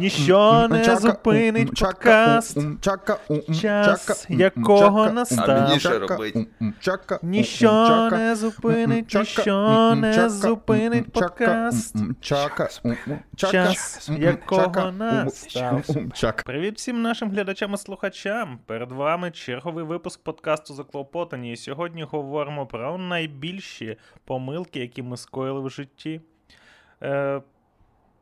Ніщо не зупинить подкаст, час якого настав. Ніщо не зупинить, ніщо не зупинить подкаст, час якого настав. Привіт всім нашим глядачам і слухачам. Перед вами черговий випуск подкасту Заклопотані. І сьогодні говоримо про найбільші помилки, які ми скоїли в житті.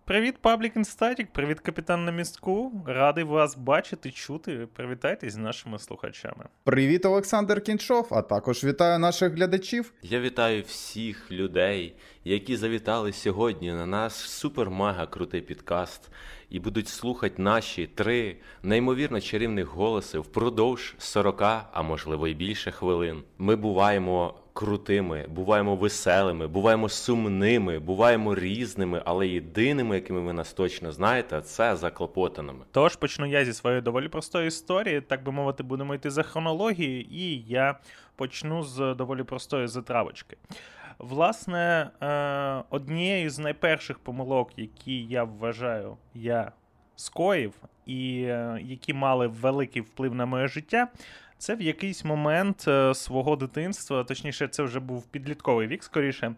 Привіт, Паблік Інстатік, привіт, капітан на містку. Радий вас бачити, чути. Привітайтесь з нашими слухачами. Привіт, Олександр Кіншов, а також вітаю наших глядачів. Я вітаю всіх людей, які завітали сьогодні на наш супер-мега крутий підкаст і будуть слухати наші три неймовірно чарівних голоси впродовж 40, а можливо і більше хвилин. Ми буваємо крутими, буваємо веселими, буваємо сумними, буваємо різними, але єдиними, якими ви нас точно знаєте, це заклопотаними. Тож почну я зі своєї доволі простої історії, так би мовити, будемо йти за хронологією, і я почну з доволі простої затравочки. Власне, е, однією з найперших помилок, які я вважаю, я скоїв, і е, які мали великий вплив на моє життя, це в якийсь момент е, свого дитинства, точніше, це вже був підлітковий вік, скоріше.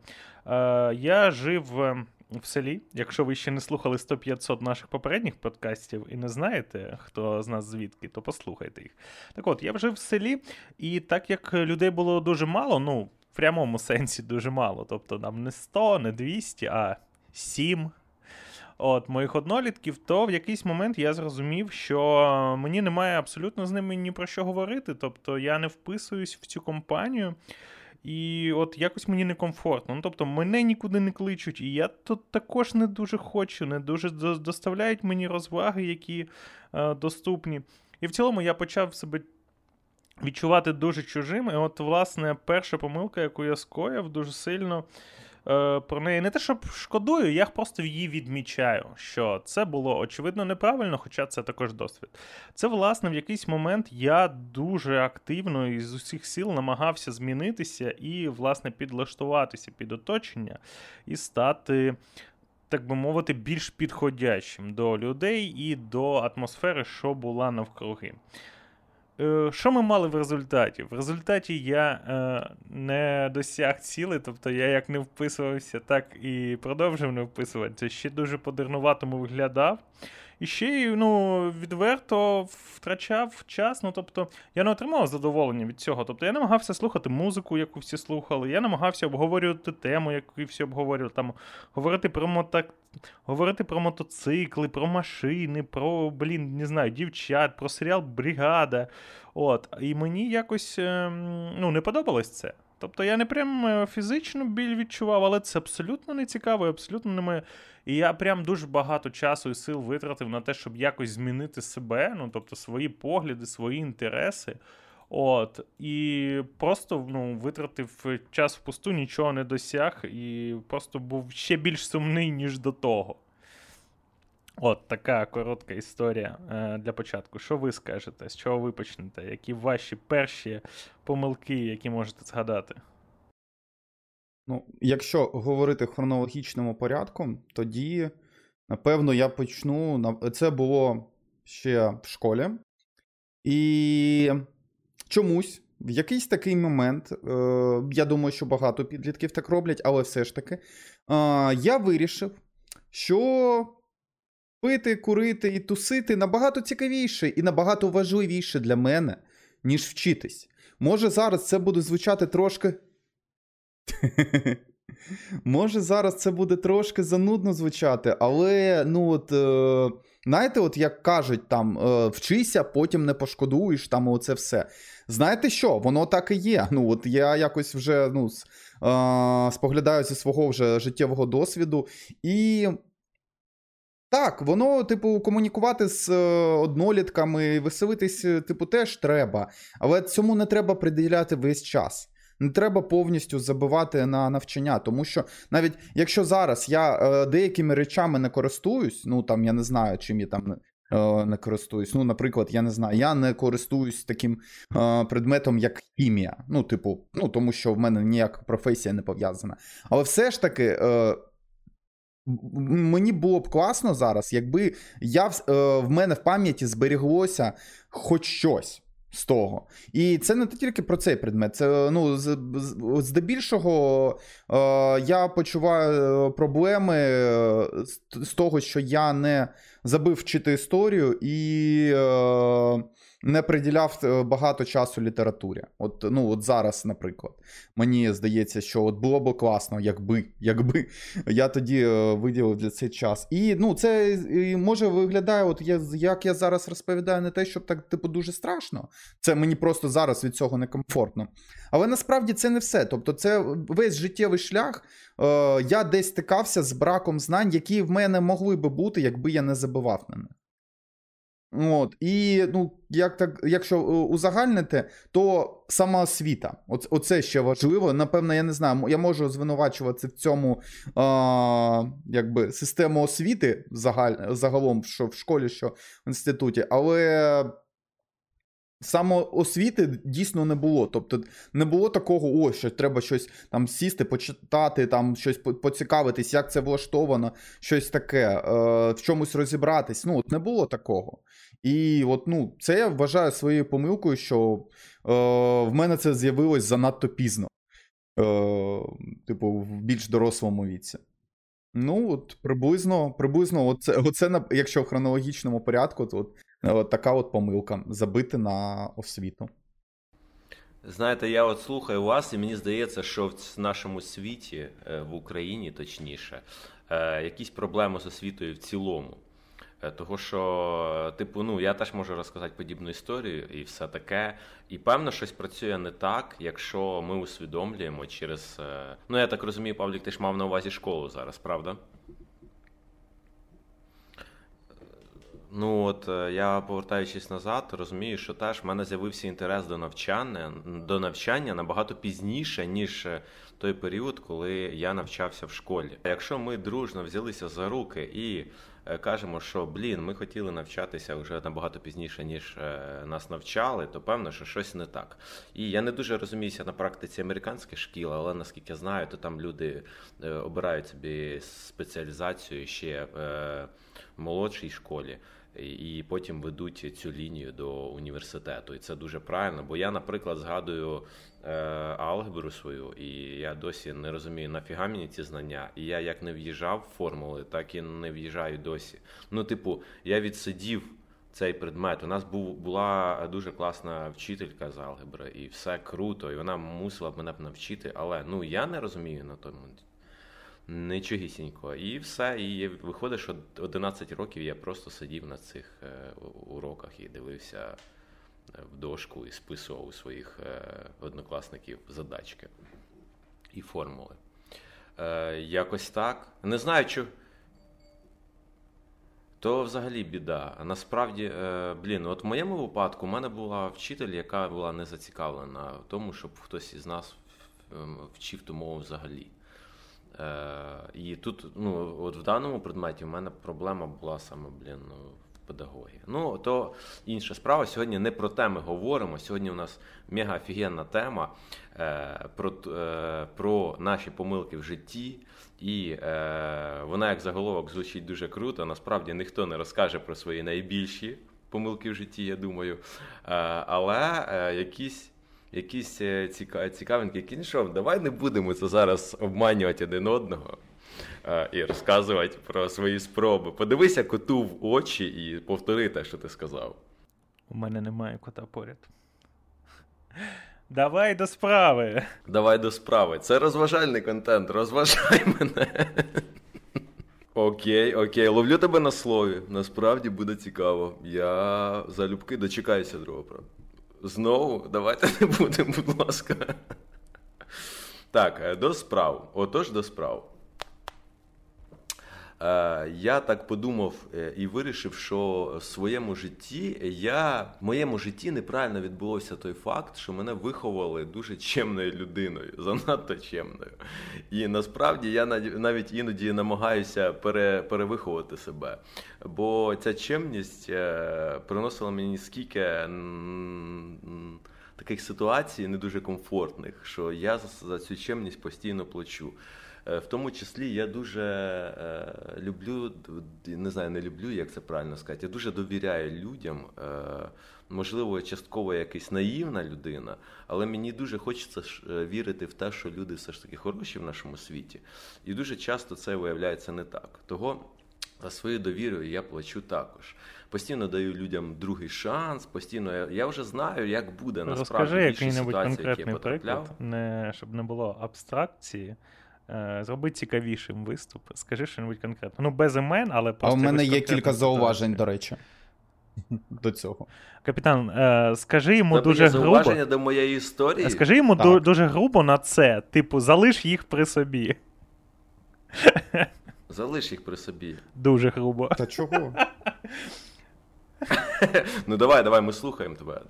Я жив в селі. Якщо ви ще не слухали 100-500 наших попередніх подкастів і не знаєте, хто з нас звідки, то послухайте їх. Так от, я жив в селі, і так як людей було дуже мало, ну в прямому сенсі дуже мало. Тобто нам не 100, не 200, а 7 от, моїх однолітків, то в якийсь момент я зрозумів, що мені немає абсолютно з ними ні про що говорити. Тобто я не вписуюсь в цю компанію. І от якось мені некомфортно. Ну, тобто, мене нікуди не кличуть, і я тут також не дуже хочу, не дуже доставляють мені розваги, які е, доступні. І в цілому я почав себе відчувати дуже чужим. І от, власне, перша помилка, яку я скоїв, дуже сильно е, про неї не те, щоб шкодую, я просто її відмічаю, що це було очевидно неправильно, хоча це також досвід. Це, власне, в якийсь момент я дуже активно і з усіх сил намагався змінитися і, власне, підлаштуватися під оточення і стати. Так би мовити, більш підходящим до людей і до атмосфери, що була навкруги. Е, що ми мали в результаті? В результаті я е, не досяг ціли, тобто я як не вписувався, так і продовжив не вписуватися. Ще дуже по-дурнуватому виглядав. І ще й ну, відверто втрачав час. Ну, тобто, я не отримав задоволення від цього. Тобто я намагався слухати музику, яку всі слухали. Я намагався обговорювати тему, яку всі обговорювали. Там говорити про мото... говорити про мотоцикли, про машини, про блін, не знаю, дівчат, про серіал Бригада. От. І мені якось ем, ну, не подобалось це. Тобто я не прям е, фізично біль відчував, але це абсолютно не цікаво, абсолютно не моє. І я прям дуже багато часу і сил витратив на те, щоб якось змінити себе, ну тобто свої погляди, свої інтереси. От, І просто ну, витратив час впусту, нічого не досяг, і просто був ще більш сумний, ніж до того. От така коротка історія е, для початку. Що ви скажете? З чого ви почнете? Які ваші перші помилки, які можете згадати? Ну, Якщо говорити в хронологічному порядку, тоді, напевно, я почну. Це було ще в школі. І чомусь в якийсь такий момент, е, я думаю, що багато підлітків так роблять, але все ж таки, я вирішив, що пити, курити і тусити набагато цікавіше і набагато важливіше для мене, ніж вчитись. Може, зараз це буде звучати трошки. Може, зараз це буде трошки занудно звучати, але, ну от, е, знаєте, от як кажуть, там, е, вчися, потім не пошкодуєш, там оце все. Знаєте що? Воно так і є. Ну, от Я якось вже ну, е, споглядаю зі свого вже життєвого досвіду. І так, воно, типу, комунікувати з е, однолітками, веселитись, е, типу, теж треба. Але цьому не треба приділяти весь час. Не треба повністю забивати на навчання, тому що навіть якщо зараз я е, деякими речами не користуюсь, ну там я не знаю, чим я там е, не користуюсь. Ну, наприклад, я не знаю, я не користуюсь таким е, предметом, як хімія. Ну, типу, ну тому що в мене ніяка професія не пов'язана. Але все ж таки. Е, Мені було б класно зараз, якби я е, в мене в пам'яті зберіглося хоч щось з того. І це не тільки про цей предмет. Це ну, здебільшого е, я почуваю проблеми е, з, з того, що я не забив вчити історію і. Е, не приділяв е, багато часу літературі. От ну от зараз, наприклад, мені здається, що от було б класно, якби якби я тоді е, виділив для цей час. І ну це може виглядає, от я як я зараз розповідаю, не те, щоб так типу дуже страшно. Це мені просто зараз від цього некомфортно. Але насправді це не все. Тобто, це весь життєвий шлях. Е, Я десь стикався з браком знань, які в мене могли би бути, якби я не забивав на них. От, І ну, як так, якщо е, узагальнити, то сама освіта. Оце, оце ще важливо. Напевно, я не знаю, я можу звинувачувати в цьому а, якби, систему освіти загаль, загалом, що в школі, що в інституті, але Самоосвіти дійсно не було. Тобто не було такого, о, що треба щось там сісти, почитати, там щось поцікавитись, як це влаштовано, щось таке, е, в чомусь розібратись. Ну, от не було такого. І от, ну, це я вважаю своєю помилкою, що е, в мене це з'явилось занадто пізно, е, типу, в більш дорослому віці. Ну, от приблизно, приблизно, оце, оце якщо в хронологічному порядку, то от От така от помилка забити на освіту. Знаєте, я от слухаю вас, і мені здається, що в нашому світі, е, в Україні точніше, е, якісь проблеми з освітою в цілому. Е, того, що, типу, ну я теж можу розказати подібну історію і все таке. І певно, щось працює не так, якщо ми усвідомлюємо через. Ну, я так розумію, Павлік, ти ж мав на увазі школу зараз, правда? Ну от е, я повертаючись назад, розумію, що теж в мене з'явився інтерес до навчання до навчання набагато пізніше, ніж е, той період, коли я навчався в школі. Якщо ми дружно взялися за руки і е, кажемо, що блін, ми хотіли навчатися вже набагато пізніше, ніж нас навчали, то певно, що щось не так. І я не дуже розуміюся на практиці американських шкіл, але наскільки я знаю, то там люди обирають собі спеціалізацію ще в молодшій школі і потім ведуть цю лінію до університету. І це дуже правильно. Бо я, наприклад, згадую е, алгебру свою, і я досі не розумію, нафіга мені ці знання. І я як не в'їжджав в формули, так і не в'їжджаю досі. Ну, типу, я відсидів. Цей предмет. У нас був була дуже класна вчителька з алгебри, і все круто, і вона мусила б мене б навчити, але ну я не розумію на тому Нічогісінько. І все. І виходить, що 11 років я просто сидів на цих е, уроках і дивився е, в дошку і списував у своїх е, однокласників задачки і формули. Якось так. Не знаю, що. То взагалі біда. Насправді, блін, от в моєму випадку в мене була вчитель, яка була не зацікавлена в тому, щоб хтось із нас ем, вчив ту мову взагалі. Е, І тут, ну, от в даному предметі в мене проблема була саме, блін, ну, в педагогії. Ну, то інша справа. Сьогодні не про те ми говоримо. Сьогодні у нас мега офігенна тема е, про е, про наші помилки в житті. І е, вона, як заголовок, звучить дуже круто. Насправді ніхто не розкаже про свої найбільші помилки в житті, я думаю. Е, але е, якісь якісь е, цікавинки кіншов, давай не будемо це зараз обманювати один одного а, і розказувати про свої спроби. Подивися коту в очі і повтори те, що ти сказав. У мене немає кота поряд. Давай до справи. Давай до справи. Це розважальний контент. Розважай мене. Окей, окей, ловлю тебе на слові. Насправді буде цікаво. Я залюбки дочекаюся другого, правда. Знову, давайте не будемо, будь ласка. Так, е, до справ. Отож, до справ. Е, я так подумав е, і вирішив, що в своєму житті я в моєму житті неправильно відбулося той факт, що мене виховали дуже чемною людиною, занадто чемною. І насправді я навіть іноді намагаюся пере, перевиховувати себе. Бо ця чемність е, приносила мені скільки. Таких ситуацій не дуже комфортних, що я за, за цю чемність постійно плачу. Е, в тому числі я дуже е, люблю, не знаю, не люблю, як це правильно сказати. Я дуже довіряю людям. Е, можливо, частково якась наївна людина, але мені дуже хочеться вірити в те, що люди все ж таки хороші в нашому світі, і дуже часто це виявляється не так. Того за свою довіру я плачу також. Постійно даю людям другий шанс, постійно я, я вже знаю, як буде насправді Розкажи який-небудь конкретний приклад, не, щоб не було абстракції. Е, зроби цікавішим виступ. Скажи щось конкретне. Ну, без імен, але просто. А у мене є кілька зауважень, до речі. До цього. Капітан, е, скажи йому Тобі дуже зауваження грубо. до моєї історії. Скажи йому ду- дуже грубо на це. Типу, залиш їх при собі. Залиш їх при собі. Дуже грубо. Та чого? Ну давай, давай, ми слухаємо тебе.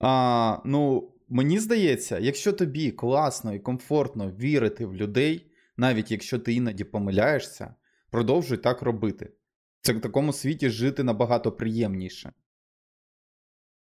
А, Ну, мені здається, якщо тобі класно і комфортно вірити в людей, навіть якщо ти іноді помиляєшся, продовжуй так робити. Це в такому світі жити набагато приємніше.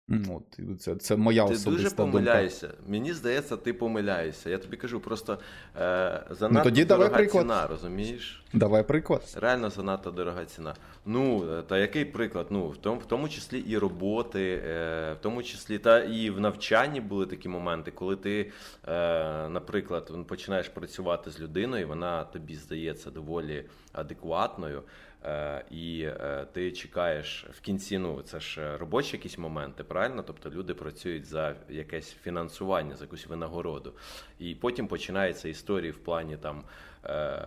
От, Це це моя ти особиста дуже думка. помиляєшся. Мені здається, ти помиляєшся. Я тобі кажу, просто е, занадто Ну, тоді давай дорога приклад. ціна, розумієш? Давай приклад. Реально занадто дорога ціна. Ну, е, та який приклад? Ну, в тому, в тому числі і роботи, е, в тому числі та і в навчанні були такі моменти, коли ти, е, наприклад, починаєш працювати з людиною, вона тобі здається доволі адекватною. Е, і е, ти чекаєш в кінці, ну це ж робочі якісь моменти, правильно? Тобто люди працюють за якесь фінансування, за якусь винагороду. І потім починається історія в плані там, е,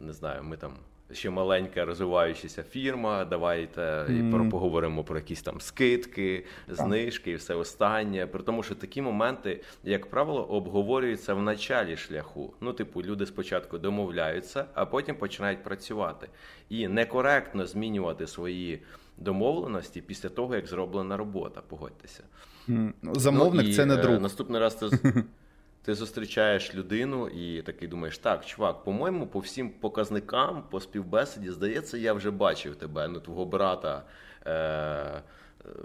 не знаю, ми там. Ще маленька розвиваючася фірма. Давайте mm. поговоримо про якісь там скидки, знижки і все останнє. При тому, що такі моменти, як правило, обговорюються в началі шляху. Ну, типу, люди спочатку домовляються, а потім починають працювати. І некоректно змінювати свої домовленості після того, як зроблена робота. Погодьтеся. Mm. Замовник ну, і, це не друг. Наступний раз ти. Ти зустрічаєш людину і такий думаєш, так, чувак, по-моєму, по всім показникам, по співбесіді, здається, я вже бачив тебе, ну, твого брата. Е-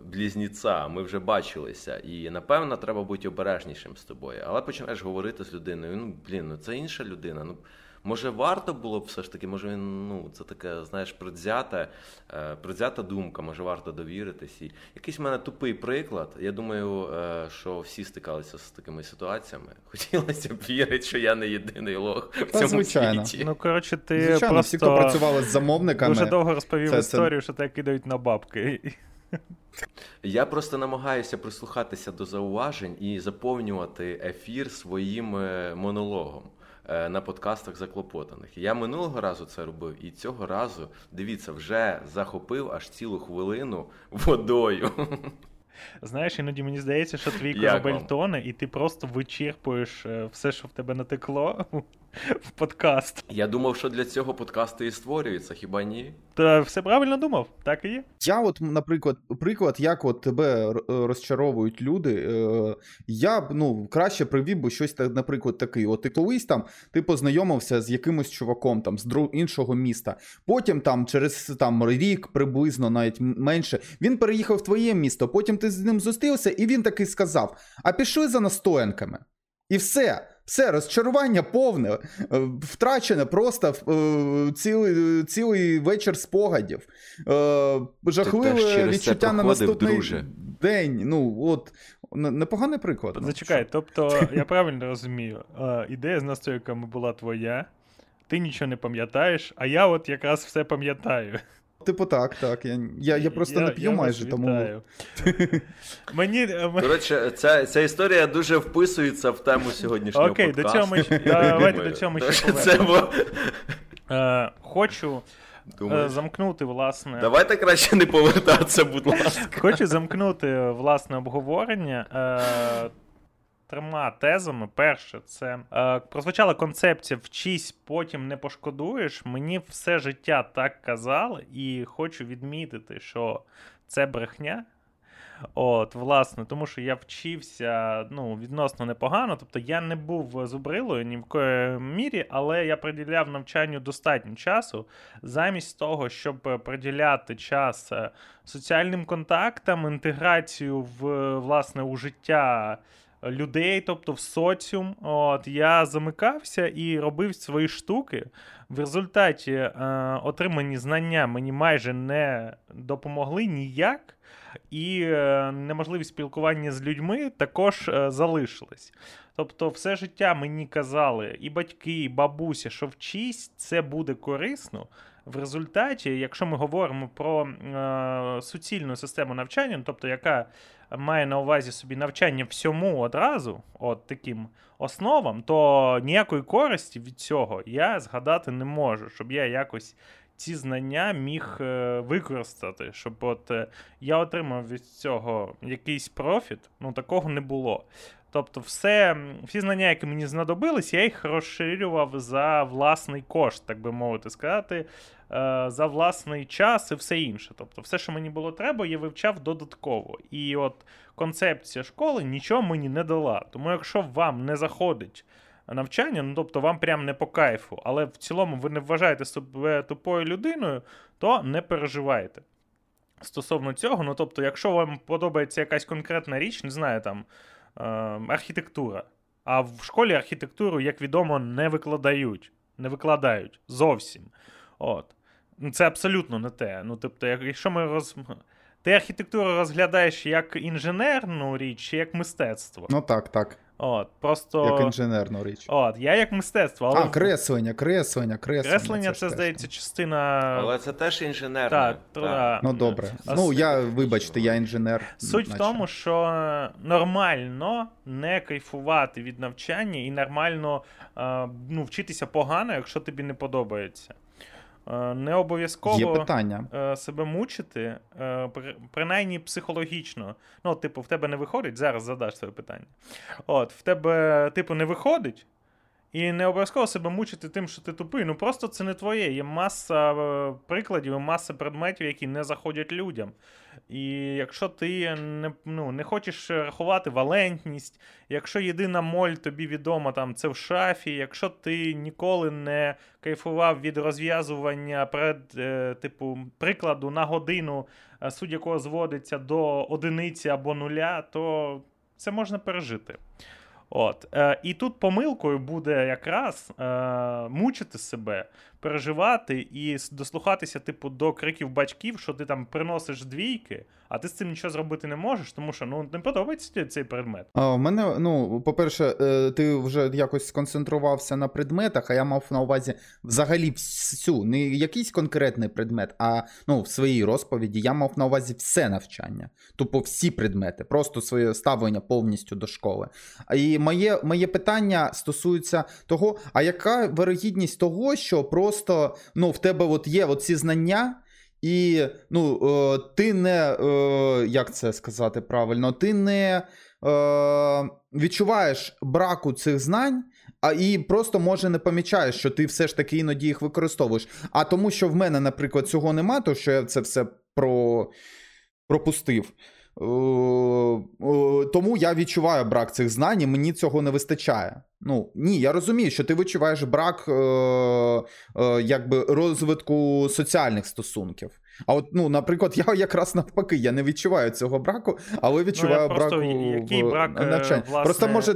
Близнеця, ми вже бачилися, і напевно треба бути обережнішим з тобою. Але починаєш говорити з людиною. Ну блін, ну це інша людина. Ну Може, варто було б все ж таки, може він, ну, це таке, знаєш, предвзята, е, предвзята думка, може варто довіритись. І якийсь в мене тупий приклад. Я думаю, е, що всі стикалися з такими ситуаціями. Хотілося б вірити, що я не єдиний лох в цьому звичайно. світі. Ну, коротше, ти Звичайно, просто всі, хто працювали з замовниками. Дуже довго розповів це, історію, що тебе кидають на бабки. Я просто намагаюся прислухатися до зауважень і заповнювати ефір своїм е, монологом. Е, на подкастах заклопотаних. Я минулого разу це робив, і цього разу, дивіться, вже захопив аж цілу хвилину водою. Знаєш, іноді мені здається, що твій корабель тоне, і ти просто вичерпуєш е, все, що в тебе натекло в подкаст. Я думав, що для цього подкасти і створюються, хіба ні? Та все правильно думав, так і є. Я, от, наприклад, приклад, як от тебе розчаровують люди. Е, я б ну, краще привів би щось, наприклад, такий. От ти колись там ти познайомився з якимось чуваком там з друг, іншого міста. Потім там через там рік приблизно, навіть менше, він переїхав в твоє місто. Потім ти з ним зустрівся, і він таки сказав: А пішли за настоянками. І все. Все, розчарування повне, е, втрачене просто е, цілий цілий вечір спогадів. Е, жахливе відчуття на наступний друже. день. Ну, от, Непоганий приклад. Ну, Зачекай, тобто, я правильно розумію, ідея з настоянками була твоя, ти нічого не пам'ятаєш, а я от якраз все пам'ятаю. Типу, так, так. Я я, я просто я, не п'ю я майже, тому. Мені... До речі, ця ця історія дуже вписується в тему сьогоднішнього Окей, подкасту. до цього ми давайте до цього ми ще це е, Хочу Думаєш? замкнути, власне. Давайте краще не повертатися, будь ласка. Хочу замкнути власне обговорення. Е, трьома тезами. Перше, це е, прозвучала концепція вчись, потім не пошкодуєш. Мені все життя так казали, і хочу відмітити, що це брехня. От, власне, тому що я вчився ну, відносно непогано. Тобто я не був зубрилою ні в коїй мірі, але я приділяв навчанню достатньо часу, замість того, щоб приділяти час е, соціальним контактам, інтеграцію в власне у життя людей, тобто в соціум. От, Я замикався і робив свої штуки. В результаті е, отримані знання мені майже не допомогли ніяк, і е, неможливість спілкування з людьми також е, залишилась. Тобто, все життя мені казали і батьки, і бабуся, що вчись, це буде корисно. В результаті, якщо ми говоримо про е, суцільну систему навчання, тобто яка має на увазі собі навчання всьому одразу, от таким основам, то ніякої користі від цього я згадати не можу, щоб я якось ці знання міг е, використати, щоб от е, я отримав від цього якийсь профіт, ну такого не було. Тобто, все, всі знання, які мені знадобились, я їх розширював за власний кошт, так би мовити сказати, е, за власний час і все інше. Тобто, все, що мені було треба, я вивчав додатково. І от концепція школи нічого мені не дала. Тому, якщо вам не заходить навчання, ну тобто вам прям не по кайфу, але в цілому ви не вважаєте себе тупою людиною, то не переживайте. Стосовно цього, ну тобто, якщо вам подобається якась конкретна річ, не знаю, там архітектура. А в школі архітектуру, як відомо, не викладають. Не викладають зовсім. От. Ну, це абсолютно не те. Ну, тобто, якщо ми роз... Ти архітектуру розглядаєш як інженерну річ чи як мистецтво. Ну так, так. От, просто... Як інженерну річ. От, я як мистецтво. Але... А, креслення, креслення, креслення. Креслення, це, це здається, частина. Але це теж інженерне. Так, так. Ну добре. А ну, я, вибачте, я інженер. Суть наче. в тому, що нормально не кайфувати від навчання і нормально ну, вчитися погано, якщо тобі не подобається. Е, не обов'язково Є питання. Е, себе мучити, е, принаймні психологічно. Ну, типу, в тебе не виходить, зараз задаш своє питання. От, в тебе, типу, не виходить, і не обов'язково себе мучити тим, що ти тупий. Ну просто це не твоє. Є маса прикладів, маса предметів, які не заходять людям. І якщо ти не ну, не хочеш рахувати валентність, якщо єдина моль тобі відома там це в шафі, якщо ти ніколи не кайфував від розв'язування пред, е, типу, прикладу на годину, е, суть якого зводиться до одиниці або нуля, то це можна пережити. От. Е, І тут помилкою буде якраз е, мучити себе, переживати і дослухатися, типу, до криків батьків, що ти там приносиш двійки, а ти з цим нічого зробити не можеш, тому що ну не подобається цей предмет. А, в мене, ну, по-перше, е, ти вже якось сконцентрувався на предметах, а я мав на увазі взагалі всю, не якийсь конкретний предмет, а ну, в своїй розповіді я мав на увазі все навчання, тобто всі предмети, просто своє ставлення повністю до школи. І моє, моє питання стосується того, а яка вирогідність того, що просто ну, в тебе от є ці знання. І ну, е, ти не, е, як це сказати правильно, ти не е, відчуваєш браку цих знань, а і просто може не помічаєш, що ти все ж таки іноді їх використовуєш. А тому, що в мене, наприклад, цього нема, то що я це все про, пропустив. Е, тому я відчуваю брак цих знань, і мені цього не вистачає. Ну ні, я розумію, що ти відчуваєш брак е, е, якби розвитку соціальних стосунків. А от, ну, наприклад, я якраз навпаки, я не відчуваю цього браку, але відчуваю ну, браку який брак, навчанні. Власне... Просто може.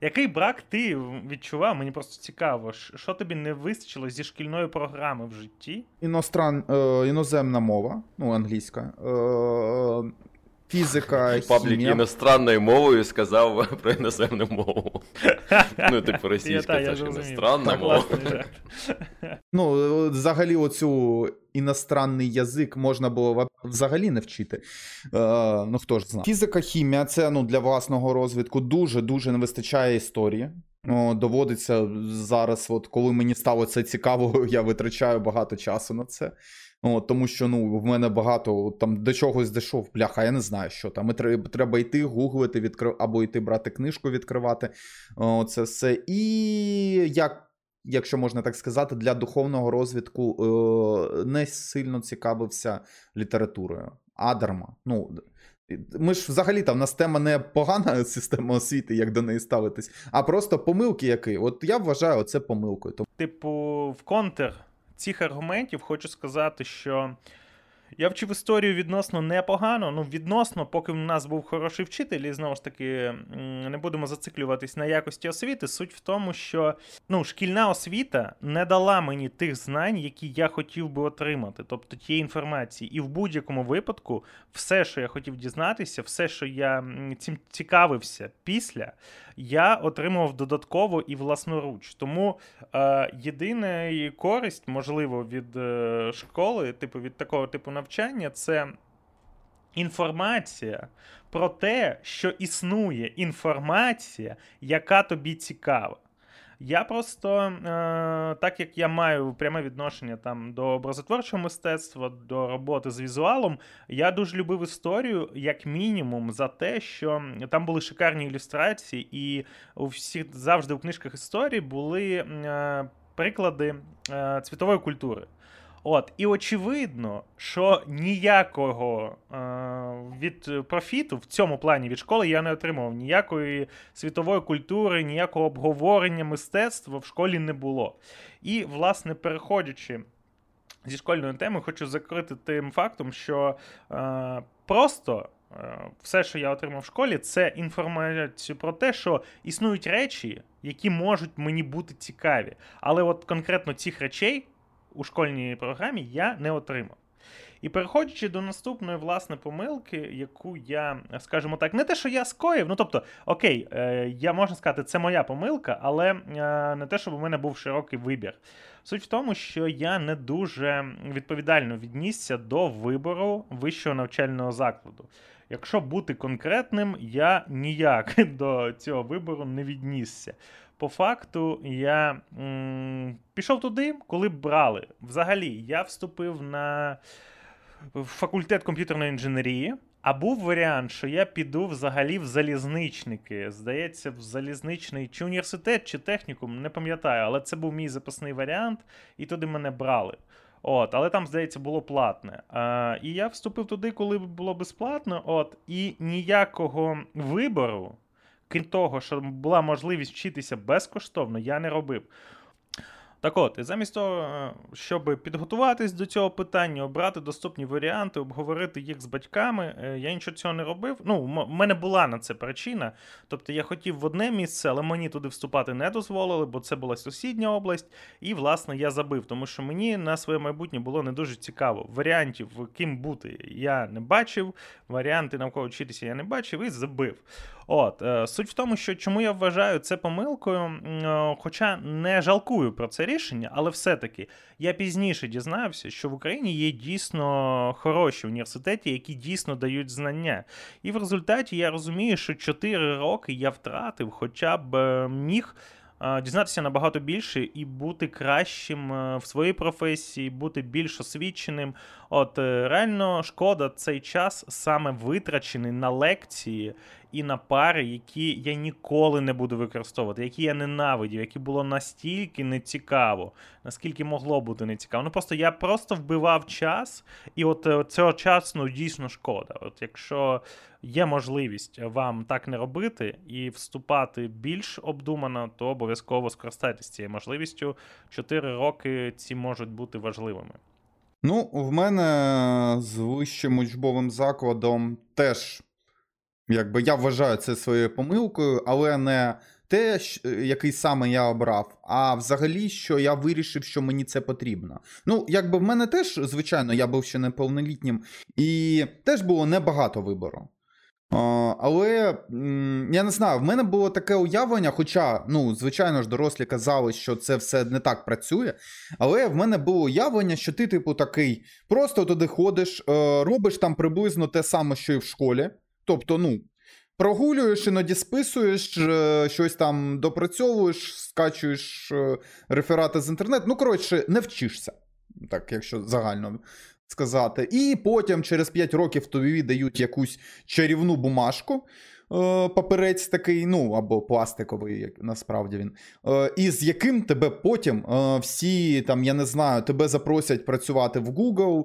Який брак ти відчував? Мені просто цікаво, що тобі не вистачило зі шкільної програми в житті? Іностран, е, іноземна мова, ну англійська, е, фізика, Паблік іностранною мовою сказав про іноземну мову. Ну, типу, російська, це ж іностранна мова. Ну, взагалі, оцю іностранний язик можна було взагалі не вчити. Е, ну, хто ж знає. Фізика, хімія це ну, для власного розвитку дуже-дуже не вистачає історії. О, доводиться зараз, от коли мені стало це цікаво, я витрачаю багато часу на це. О, тому що ну, в мене багато там до чогось дійшов, бляха, я не знаю, що там. І треба, треба йти, гуглити, відкрив, або йти брати книжку, відкривати. О, це все. І як. Якщо можна так сказати, для духовного розвитку е, не сильно цікавився літературою. А дарма. Ну, ми ж взагалі там у нас тема не погана система освіти, як до неї ставитись, а просто помилки які. От я вважаю це помилкою. Типу, в контр цих аргументів хочу сказати, що Я вчив історію відносно непогано. Ну, відносно, поки в нас був хороший вчитель, і знову ж таки не будемо зациклюватись на якості освіти. Суть в тому, що ну, шкільна освіта не дала мені тих знань, які я хотів би отримати, тобто тієї інформації. І в будь-якому випадку, все, що я хотів дізнатися, все, що я цим цікавився після, я отримував додатково і власноруч. Тому е, єдина користь, можливо, від е, школи, типу від такого типу навчання, це інформація про те, що існує інформація, яка тобі цікава. Я просто, е, так як я маю пряме відношення там до образотворчого мистецтва, до роботи з візуалом, я дуже любив історію, як мінімум, за те, що там були шикарні ілюстрації, і у всіх завжди у книжках історії були е, приклади е, цвітової культури. От, І очевидно, що ніякого е, від профіту в цьому плані від школи я не отримував. Ніякої світової культури, ніякого обговорення мистецтва в школі не було. І, власне, переходячи зі школьної теми, хочу закрити тим фактом, що е, просто. Е, все, що я отримав в школі, це інформацію про те, що існують речі, які можуть мені бути цікаві. Але от конкретно цих речей у школьній програмі я не отримав. І переходячи до наступної власне помилки, яку я, скажімо так, не те, що я скоїв, ну тобто, окей, е, я можна сказати, це моя помилка, але е, не те, щоб у мене був широкий вибір. Суть в тому, що я не дуже відповідально віднісся до вибору вищого навчального закладу. Якщо бути конкретним, я ніяк до цього вибору не віднісся по факту я м, пішов туди, коли брали. Взагалі, я вступив на факультет комп'ютерної інженерії. А був варіант, що я піду взагалі в залізничники. Здається, в залізничний чи університет, чи технікум, не пам'ятаю, але це був мій запасний варіант, і туди мене брали. От, Але там, здається, було платне. А, І я вступив туди, коли було безплатно. От, І ніякого вибору крім того, що була можливість вчитися безкоштовно, я не робив. Так от, і замість того, е, щоб підготуватись до цього питання, обрати доступні варіанти, обговорити їх з батьками, е, я нічого цього не робив. Ну, в мене була на це причина. Тобто я хотів в одне місце, але мені туди вступати не дозволили, бо це була сусідня область. І, власне, я забив, тому що мені на своє майбутнє було не дуже цікаво. Варіантів, ким бути, я не бачив, варіанти навколо вчитися я не бачив і забив. От, е, Суть в тому, що чому я вважаю це помилкою, е, хоча не жалкую про це рішення, але все-таки я пізніше дізнався, що в Україні є дійсно хороші університети, які дійсно дають знання. І в результаті я розумію, що 4 роки я втратив, хоча б е, міг. Дізнатися набагато більше і бути кращим в своїй професії, бути більш освіченим. От реально шкода цей час саме витрачений на лекції і на пари, які я ніколи не буду використовувати, які я ненавидів, які було настільки нецікаво, наскільки могло бути нецікаво. Ну просто я просто вбивав час, і от е, цього часу ну, дійсно шкода. От якщо є можливість вам так не робити і вступати більш обдумано, то обов'язково скористайтесь цією можливістю. Чотири роки ці можуть бути важливими. Ну, в мене з вищим учбовим закладом теж Якби я вважаю це своєю помилкою, але не те, який саме я обрав, а взагалі, що я вирішив, що мені це потрібно. Ну, якби в мене теж, звичайно, я був ще неповнолітнім, і теж було небагато вибору. Але я не знаю, в мене було таке уявлення, хоча, ну, звичайно ж, дорослі казали, що це все не так працює. Але в мене було уявлення, що ти, типу, такий, просто туди ходиш, е, робиш там приблизно те саме, що і в школі. Тобто, ну, прогулюєш, іноді списуєш, е, щось там допрацьовуєш, скачуєш е, реферати з інтернету. Ну, коротше, не вчишся, так, якщо загально сказати. І потім через 5 років тобі дають якусь чарівну бумажку. Е, паперець такий, ну або пластиковий, як насправді він, і з яким тебе потім всі там, я не знаю, тебе запросять працювати в Google,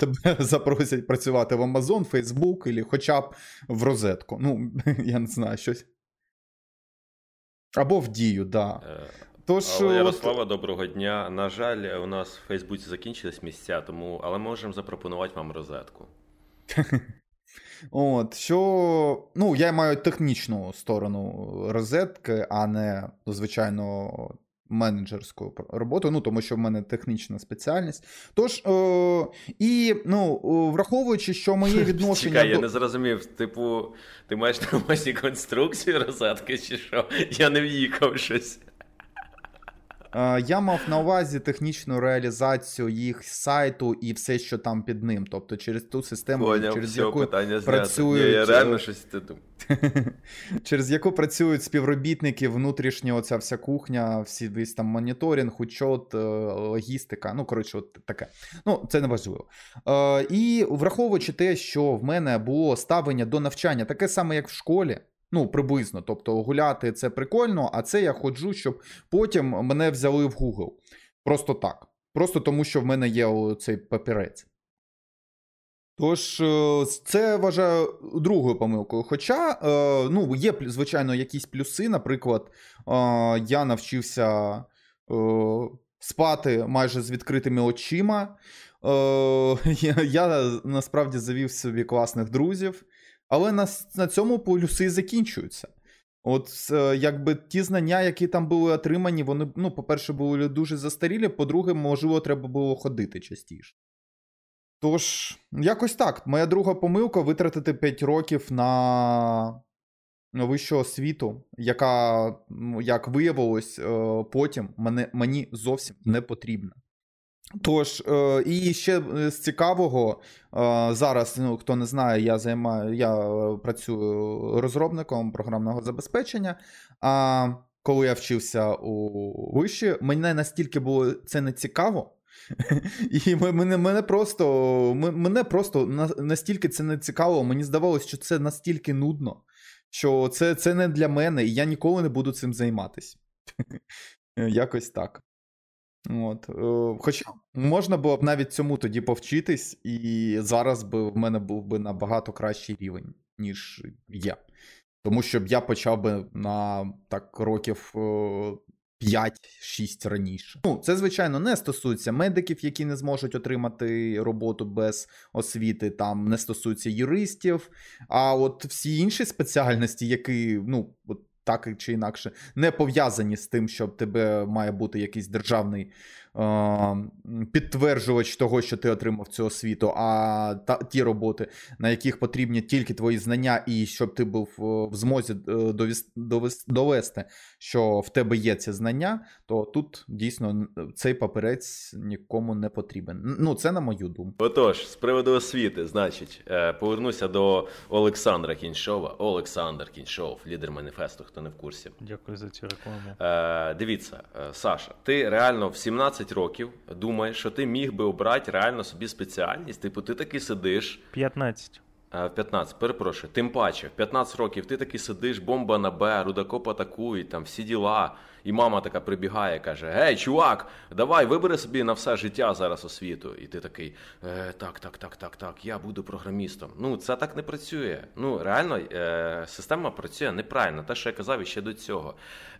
тебе запросять працювати в Amazon, Facebook, або хоча б в розетку. Ну, я не знаю щось. Або в дію, да. Тож, Але, от- Ярослава, доброго дня. На жаль, у нас в Фейсбуці закінчились місця, тому але можемо запропонувати вам розетку. От, що, ну, я маю технічну сторону розетки, а не, звичайно, менеджерську роботу, ну, тому що в мене технічна спеціальність. Тож, о, і, ну, е, враховуючи, що моє відношення Чекай, я не зрозумів. Типу, ти маєш на увазі конструкцію розетки, чи що? Я не в'їхав щось. Е, Я мав на увазі технічну реалізацію їх сайту і все, що там під ним. Тобто через ту систему, Поняв, через все, яку працюють, Ні, я реально е, щось через яку працюють співробітники, внутрішня оця вся кухня, всі весь там моніторинг, учет, е, логістика. Ну, коротше, от таке. Ну, це не важливо. І враховуючи те, що в мене було ставлення до навчання, таке саме, як в школі. Ну, приблизно. Тобто гуляти це прикольно, а це я ходжу, щоб потім мене взяли в Google. Просто так. Просто тому, що в мене є цей папірець. Тож, е, це вважаю другою помилкою. Хоча, е, ну, є, звичайно, якісь плюси. Наприклад, е, я навчився спати майже з відкритими очима. Я насправді завів собі класних друзів, але на, на цьому плюси закінчуються. От, е, якби ті знання, які там були отримані, вони, ну, по-перше, були дуже застарілі, по-друге, можливо, треба було ходити частіше. Тож, якось так. Моя друга помилка витратити 5 років на вищу освіту, яка, ну, як виявилось, е, потім мене, мені зовсім не потрібна. Тож, е, і ще е, з цікавого, е, зараз, ну, хто не знає, я займаю, я працюю розробником програмного забезпечення. А коли я вчився у виші, мене настільки було це не цікаво. І мене, мене просто мене просто настільки це не цікаво, мені здавалося, що це настільки нудно, що це, це не для мене, і я ніколи не буду цим займатися. Якось так. От. е, Хоча можна було б навіть цьому тоді повчитись, і зараз би в мене був би набагато кращий рівень, ніж є. Тому що я почав би на так років е, 5-6 раніше. Ну, це, звичайно, не стосується медиків, які не зможуть отримати роботу без освіти, там не стосується юристів. А от всі інші спеціальності, які, ну, от так чи інакше, не пов'язані з тим, що в тебе має бути якийсь державний підтверджувач того, що ти отримав цю освіту, а та, ті роботи, на яких потрібні тільки твої знання, і щоб ти був е, в змозі е, довіс- довести, що в тебе є ці знання, то тут дійсно цей папірець нікому не потрібен. Ну, це на мою думку. Отож, з приводу освіти, значить, е, повернуся до Олександра Кіншова. Олександр Кіншов, лідер маніфесту, хто не в курсі. Дякую за цю рекламу. Е, дивіться, е, Саша, ти реально в 17 років думаєш, що ти міг би обрати реально собі спеціальність. Типу, ти таки сидиш. 15. В 15, перепрошую, тим паче, в 15 років ти таки сидиш, бомба на Б, рудокоп атакують, там всі діла. І мама така прибігає, каже: Гей, чувак, давай вибери собі на все життя зараз освіту. І ти такий, е, так, так, так, так, так, я буду програмістом. Ну, це так не працює. Ну, реально, е, система працює неправильно. Те, що я казав іще до цього.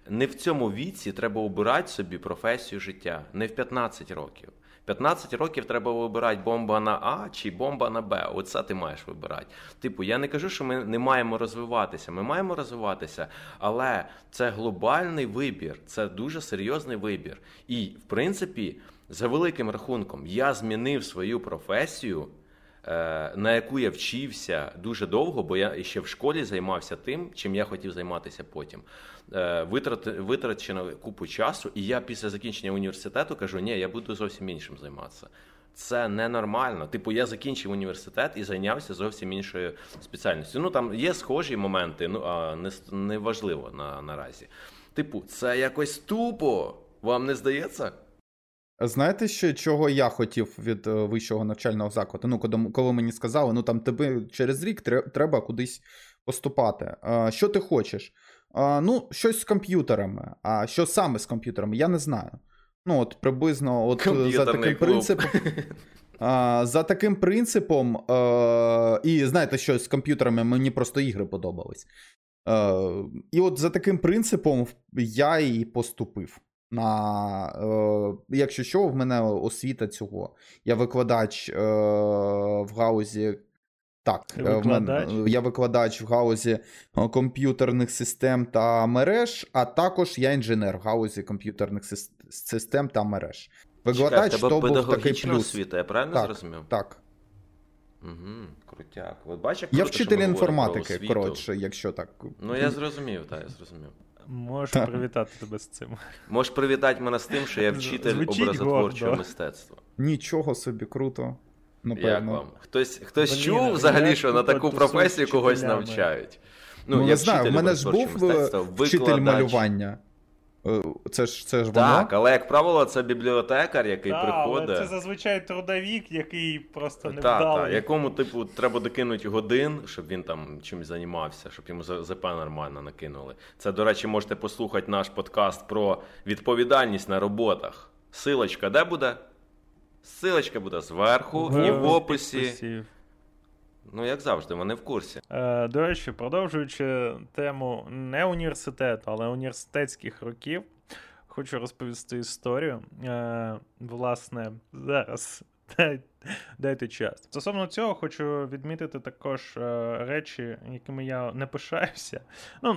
Не в цьому віці треба обирати собі професію життя, не в 15 років. 15 років треба вибирати бомба на А чи бомба на Б. Оце ти маєш вибирати. Типу, я не кажу, що ми не маємо розвиватися. Ми маємо розвиватися, але це глобальний вибір, це дуже серйозний вибір. І, в принципі, за великим рахунком, я змінив свою професію. е, На яку я вчився дуже довго, бо я ще в школі займався тим, чим я хотів займатися потім. Е, витрачено купу часу, і я після закінчення університету кажу, ні, я буду зовсім іншим займатися. Це ненормально. Типу, я закінчив університет і зайнявся зовсім іншою спеціальністю. Ну там є схожі моменти, ну а не, не важливо на, наразі. Типу, це якось тупо. Вам не здається? Знаєте, ще чого я хотів від е, вищого навчального закладу? Ну, коли, коли мені сказали, ну там тебе через рік треба кудись поступати. А, що ти хочеш? А, ну, щось з комп'ютерами. А що саме з комп'ютерами? Я не знаю. Ну, от приблизно от, е, за таким клуб. принципом. А, за таким принципом, е, і знаєте, що з комп'ютерами мені просто ігри подобались. Е, і от за таким принципом я і поступив. На, е, Якщо що, в мене освіта цього. Я викладач е, в гаузі. Так, викладач? Я викладач в гаузі комп'ютерних систем та мереж, а також я інженер в гаузі комп'ютерних систем та мереж. Викладач Чекай, то був такий плюс. освіта, я правильно так, зрозумів? Так. Угу, Крутяк. От бач, як Я круто, вчитель інформатики, коротше, якщо так. Ну, я зрозумів, так, я зрозумів. Можу привітати тебе з цим. Можеш привітати мене з тим, що я вчитель Звучить образотворчого гордо. мистецтва. Нічого собі круто. Напевно. Як вам? Хтось хтось Блін, чув взагалі, що на таку професію когось навчають. Ну, ну я знаю, в мене ж був е, вчитель малювання. Е, це ж це ж воно? Так, але, як правило, це бібліотекар, який так, приходить. Але Це зазвичай трудовік, який просто не так. Так, якому, типу, треба докинути годин, щоб він там чимось займався, щоб йому ЗП нормально накинули. Це, до речі, можете послухати наш подкаст про відповідальність на роботах. Силочка де буде? Силочка буде зверху в, і в описі. Ну, як завжди, вони в курсі. Е, До речі, продовжуючи тему не університету, але університетських років, хочу розповісти історію. Е, Власне, зараз дайте час. Стосовно цього, хочу відмітити також е, речі, якими я не пишаюся. Ну,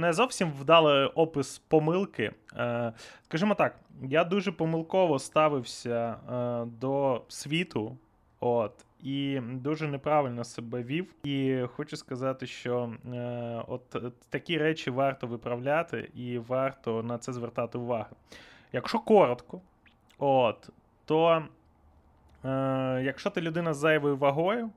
не зовсім вдалий опис помилки. Е, Скажімо так, я дуже помилково ставився е, до світу. От, і дуже неправильно себе вів. І хочу сказати, що от такі речі варто виправляти, і варто на це звертати увагу. Якщо коротко, от, то якщо ти людина з зайвою вагою,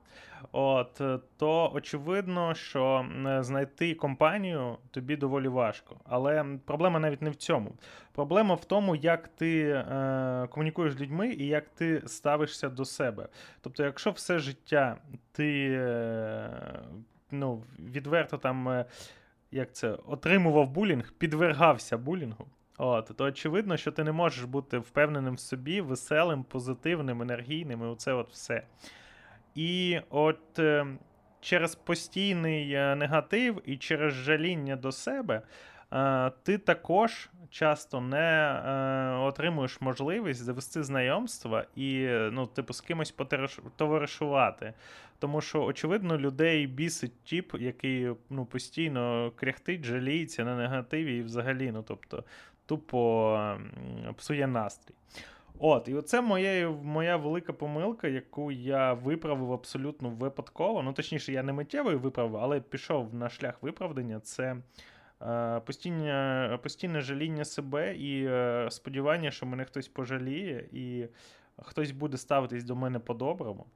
От, то очевидно, що знайти компанію тобі доволі важко. Але проблема навіть не в цьому. Проблема в тому, як ти е, комунікуєш з людьми і як ти ставишся до себе. Тобто, якщо все життя ти е, ну, відверто там е, як це, отримував булінг, підвергався булінгу. От, то очевидно, що ти не можеш бути впевненим в собі, веселим, позитивним, енергійним, і оце от все. І от е, через постійний е, негатив і через жаління до себе е, ти також часто не отримуєш можливість завести знайомства і, ну, типу, з кимось потоваришувати. Тому що, очевидно, людей бісить тіп, який ну, постійно кряхтить, жаліється на негативі і взагалі, ну, тобто, тупо псує настрій. От, і оце моя моя велика помилка, яку я виправив абсолютно випадково. Ну, точніше, я не миттєво виправив, але пішов на шлях виправдання. Це е, постійне, постійне жаління себе і е, сподівання, що мене хтось пожаліє, і хтось буде ставитись до мене по-доброму.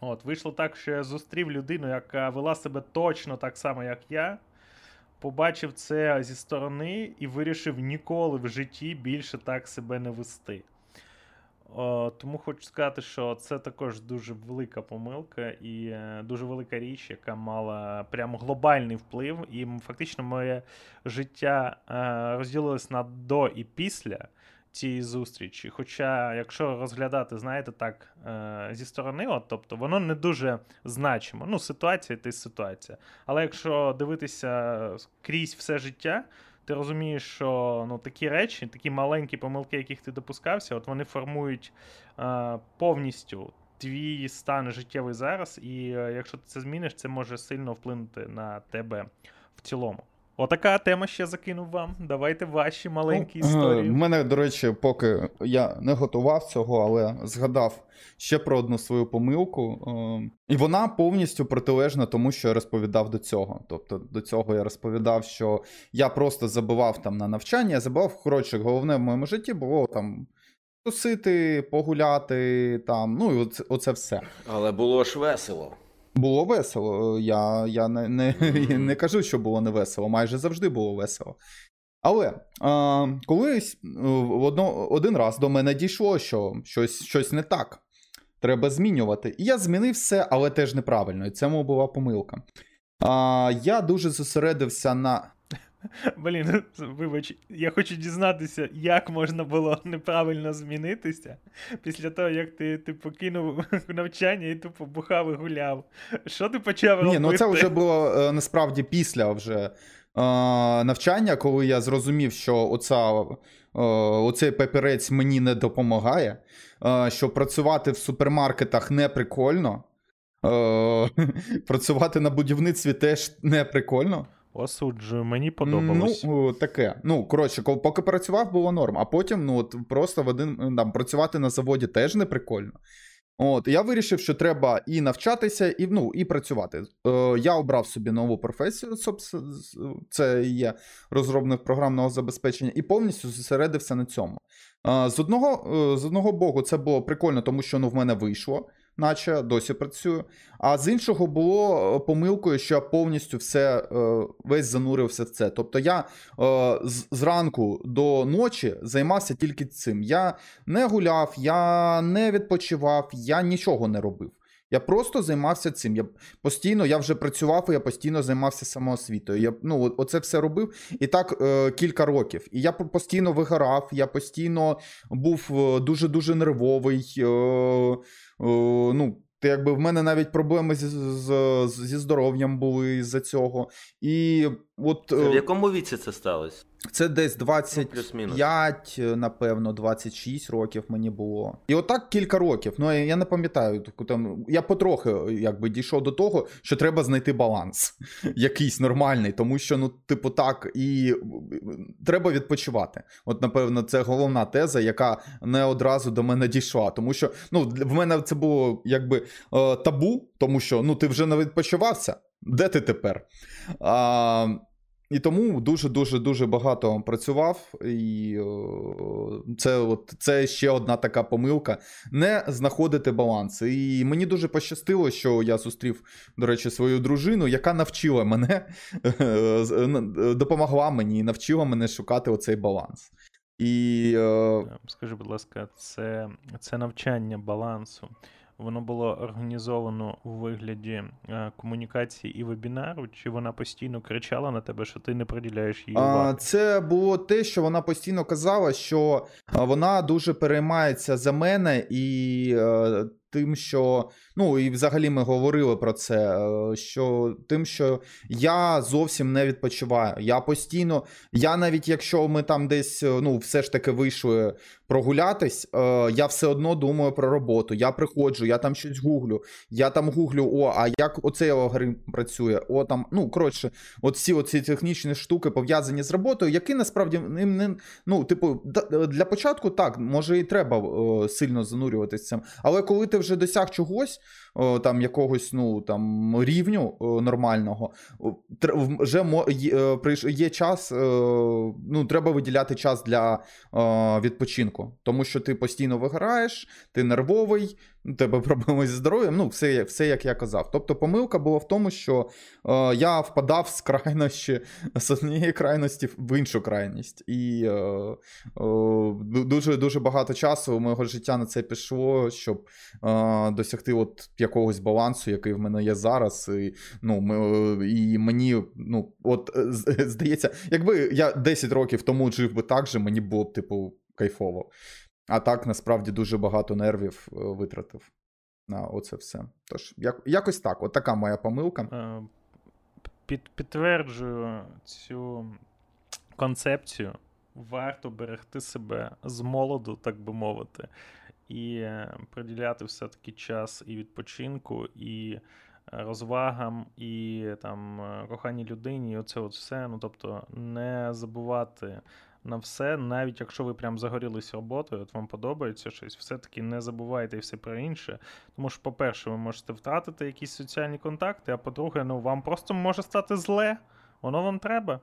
От, Вийшло так, що я зустрів людину, яка вела себе точно так само, як я. Побачив це зі сторони і вирішив ніколи в житті більше так себе не вести. О, Тому хочу сказати, що це також дуже велика помилка і е, дуже велика річ, яка мала прямо глобальний вплив. І фактично моє життя е, розділилось на до і після цієї зустрічі. Хоча, якщо розглядати, знаєте, так, е, зі сторони, от, тобто воно не дуже значимо. Ну, ситуація ти ситуація. Але якщо дивитися крізь все життя ти розумієш, що ну, такі речі, такі маленькі помилки, яких ти допускався, от вони формують е, повністю твій стан життєвий зараз, і е, якщо ти це зміниш, це може сильно вплинути на тебе в цілому. Отака тема ще закинув вам. Давайте ваші маленькі ну, історії. У мене, до речі, поки я не готував цього, але згадав ще про одну свою помилку. Ем, і вона повністю протилежна тому, що я розповідав до цього. Тобто до цього я розповідав, що я просто забивав там на навчання, я забивав, коротше, головне в моєму житті було там. Тусити, погуляти, там, ну і оце, оце все. Але було ж весело. Було весело. Я я не не, не кажу, що було не весело, майже завжди було весело. Але а, колись одно, один раз до мене дійшло, що щось щось не так. Треба змінювати. І я змінив все, але теж неправильно. І це була помилка. А, Я дуже зосередився на. Блін, вибач, я хочу дізнатися, як можна було неправильно змінитися після того, як ти ти покинув навчання і тупо бухав і гуляв. Що ти почав робити? Ні, ну це вже було е, насправді після вже навчання, коли я зрозумів, що оця, е, оцей папірець мені не допомагає, е, що працювати в супермаркетах не прикольно. Е, працювати на будівництві теж не прикольно. Осуджую, мені подобалось. Ну, таке. Ну, коротше, поки працював, було норм. А потім, ну, от просто в один там працювати на заводі теж не прикольно. От, Я вирішив, що треба і навчатися, і ну, і працювати. Е, Я обрав собі нову професію, це є розробник програмного забезпечення, і повністю зосередився на цьому. Е, З одного е, з одного боку, це було прикольно, тому що ну, в мене вийшло наче досі працюю. А з іншого було е, помилкою, що я повністю все е, весь занурився в це. Тобто я е, зранку до ночі займався тільки цим. Я не гуляв, я не відпочивав, я нічого не робив. Я просто займався цим. Я постійно я вже працював, і я постійно займався самоосвітою. Я ну, оце все робив і так е, кілька років. І я постійно вигорав, я постійно був дуже дуже нервовий. Е, ну, якби в мене навіть проблеми з, з, зі здоров'ям були з-за цього. І от... Це в якому віці це сталося? Це десь 25, ну, напевно, 26 років мені було. І отак кілька років. Ну я не пам'ятаю. Там я потрохи якби дійшов до того, що треба знайти баланс якийсь нормальний, тому що, ну, типу, так, і треба відпочивати. От, напевно, це головна теза, яка не одразу до мене дійшла. Тому що ну, в мене це було якби е, табу, тому що ну, ти вже не відпочивався. Де ти тепер? А, і тому дуже-дуже дуже багато працював, і це от, це ще одна така помилка: не знаходити баланс. І мені дуже пощастило, що я зустрів, до речі, свою дружину, яка навчила мене, допомогла мені і навчила мене шукати оцей баланс. І... Скажи, будь ласка, це, це навчання балансу воно було організовано у вигляді е, комунікації і вебінару, чи вона постійно кричала на тебе, що ти не приділяєш їй уваги? Це було те, що вона постійно казала, що вона дуже переймається за мене і е, тим, що ну і взагалі ми говорили про це. Е, що тим, що я зовсім не відпочиваю. Я постійно, я навіть якщо ми там десь ну все ж таки вийшли прогулятись, е, я все одно думаю про роботу. Я приходжу, я там щось гуглю, я там гуглю, о, а як оцей алгоритм працює? О, там, ну коротше, от всі оці технічні штуки пов'язані з роботою, які насправді не ну, типу, для початку так, може і треба сильно занурюватися цим. Але коли ти вже досяг чогось, там якогось ну там рівню нормального, вже є, е, час, е, ну треба виділяти час для відпочинку, тому що ти постійно виграєш, ти нервовий, у тебе проблеми зі здоров'ям, ну, все, все як я казав. Тобто помилка була в тому, що е, я впадав з крайності, з однієї крайності в іншу крайність. І е, е, дуже дуже багато часу мого життя на це пішло, щоб е, досягти от якогось балансу, який в мене є зараз. І ну, ми, і мені, ну, от здається, якби я 10 років тому жив би так же, мені було б, типу, кайфово. А так насправді дуже багато нервів е, витратив на оце все. Тож, як, якось так, от така моя помилка. Е, під, Підтверджую цю концепцію. Варто берегти себе з молоду, так би мовити, і е, приділяти все-таки час і відпочинку, і розвагам, і там коханій людині, і оце от все. Ну тобто, не забувати на все, навіть якщо ви прям загорілись роботою, от вам подобається щось, все-таки не забувайте і все про інше. Тому що, по-перше, ви можете втратити якісь соціальні контакти, а по-друге, ну вам просто може стати зле, воно вам треба.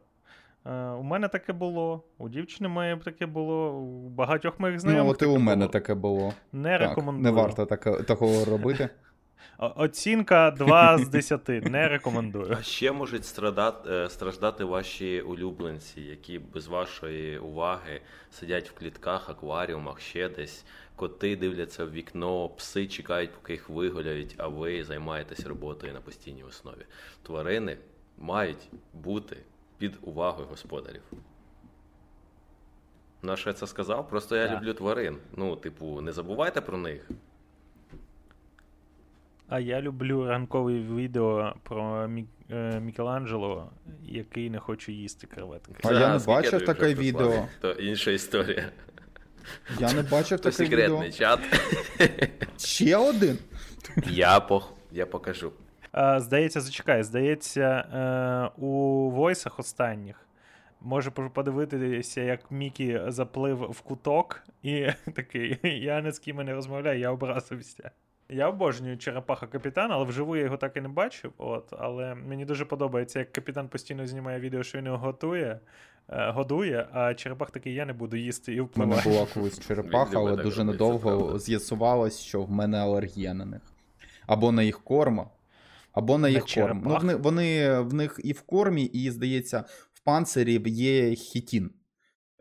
Е, У мене таке було, у дівчини моєї таке було, у багатьох моїх знайомих. Ну, от і у мене таке було. Не так, рекомендую. Не варто так, такого робити. Оцінка 2 з 10. Не рекомендую. А ще можуть страдати, е, страждати ваші улюбленці, які без вашої уваги сидять в клітках, акваріумах, ще десь. Коти дивляться в вікно, пси чекають, поки їх вигуляють, а ви займаєтесь роботою на постійній основі. Тварини мають бути під увагою господарів. На що я це сказав? Просто я так. люблю тварин. Ну, типу, не забувайте про них. А я люблю ранкові відео про е, Мікеланджело, який не хоче їсти креветки. А я не бачив таке відео. То інша історія. Я не бачив То таке секретний чат. Ще один? Я пох... я покажу. Е, Здається, зачекай, здається, е, у войсах останніх може подивитися, як Мікі заплив в куток, і такий: я ні з ким не розмовляю, я образився. Я обожнюю черепаха капітана, але вживу я його так і не бачив. От, але мені дуже подобається, як капітан постійно знімає відео, що він його готує, е, годує, а черепах такий я не буду їсти і У мене була колись черепаха, але дуже правда. з'ясувалось, що в мене алергія на них. Або на їх корм, або на На їх корм. Ну, вони, вони в них і в кормі, і, здається, в панцирі є хітін.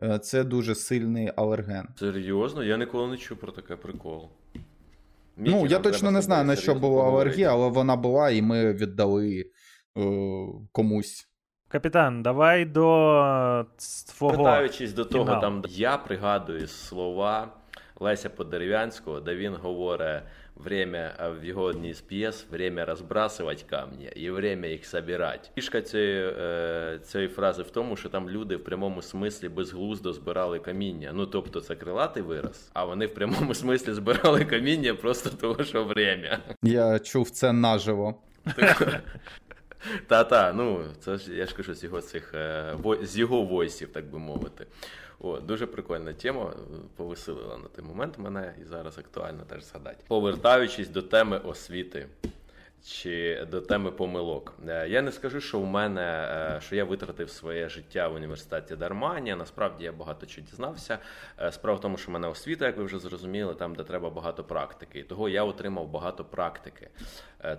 Е, Це дуже сильний алерген. Серйозно? Я ніколи не чув про таке прикол. Мікі, ну, я точно не знаю, на що була поговорити. алергія, але вона була, і ми віддали е, комусь. Капітан, давай до ц- твого. Питаючись до того, там я пригадую слова Леся Подерев'янського, де він говорить время в його одній з п'єс время розбрасувати камні і время їх собирати. Фішка цієї, е, цієї фрази в тому, що там люди в прямому смислі безглуздо збирали каміння. Ну тобто це крилатий вираз, а вони в прямому смислі збирали каміння просто того, що время. Я чув це наживо. Та-та, ну це ж я ж кажу з його цих е, з його войсів, так би мовити. О, дуже прикольна тема, е, повеселила на той момент мене і зараз актуально теж згадати. Повертаючись до теми освіти. Чи до теми помилок. Е, Я не скажу, що в мене е, що я витратив своє життя в університеті дарма. Ні, насправді я багато чого дізнався. Справа в тому, що в мене освіта, як ви вже зрозуміли, там, де треба багато практики. І того я отримав багато практики.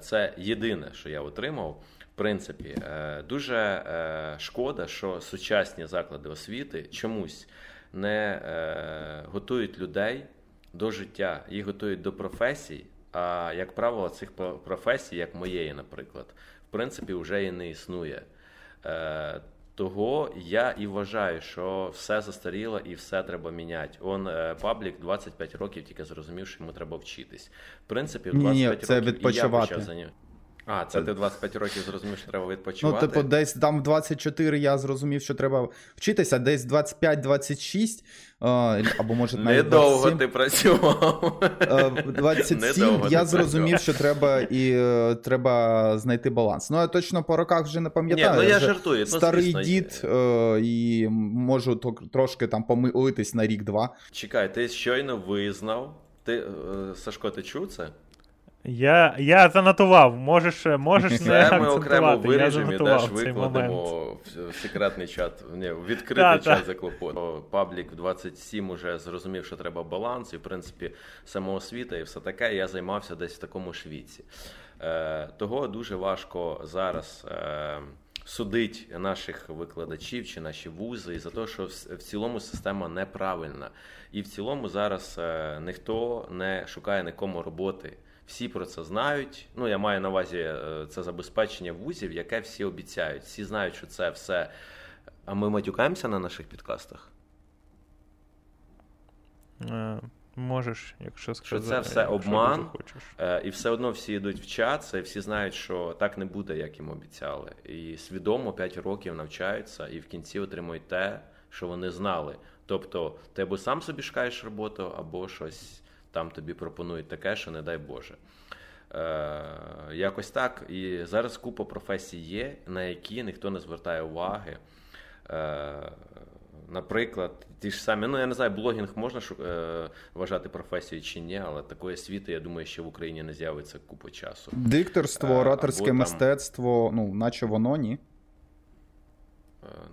Це єдине, що я отримав. Принципі, е, дуже е, шкода, що сучасні заклади освіти чомусь не е, готують людей до життя, їх готують до професій. А як правило, цих про- професій, як моєї, наприклад, в принципі, вже і не існує. Того я і вважаю, що все застаріло і все треба міняти. Он паблік 25 років тільки зрозумів, що йому треба вчитись. В принципі, в Ні-ні, це років і я почав за. А, це ти 25 років зрозумів, що треба Ну, типу, десь там в 24 я зрозумів, що треба вчитися, десь 25-26, е, або може навіть Недовго 27. ти працював. Е, 27 Недовго я зрозумів, що треба і е, треба знайти баланс. Ну я точно по роках вже не пам'ятаю. Ні, ну я жартую. Ну, старий дід е, і можу трошки там помилитись на рік-два. Чекай, ти щойно визнав. Ти, е, Сашко, ти чув це? Я, я занотував, можеш, можеш не Це ми окремо виріжемо і теж викладемо в, секретний чат. Ні, в відкритий Та, чат та. за клопот. Паблік в 27 уже зрозумів, що треба баланс, і в принципі самоосвіта і все таке. Я займався десь в такому ж віці. Е, того дуже важко зараз. Е, Судить наших викладачів чи наші вузи і за те, що в в цілому система неправильна. І в цілому зараз е, ніхто не шукає нікому роботи. Всі про це знають. Ну, я маю на увазі е, це забезпечення вузів, яке всі обіцяють. Всі знають, що це все. А ми матюкаємося на наших підкастах? Е, Можеш, якщо Що це все обман? Е, І все одно всі йдуть в чат, це всі знають, що так не буде, як їм обіцяли. І свідомо 5 років навчаються і в кінці отримують те, що вони знали. Тобто, ти або сам собі шукаєш роботу, або щось там тобі пропонують таке, що не дай Боже. Е, якось так. І зараз купа професій є, на які ніхто не звертає уваги. Е, наприклад, ті ж самі, ну я не знаю, блогінг можна е, вважати професією чи ні, але такої освіти, я думаю, що в Україні не з'явиться купу часу. Дикторство, Е, ораторське або там- мистецтво, ну, наче воно ні.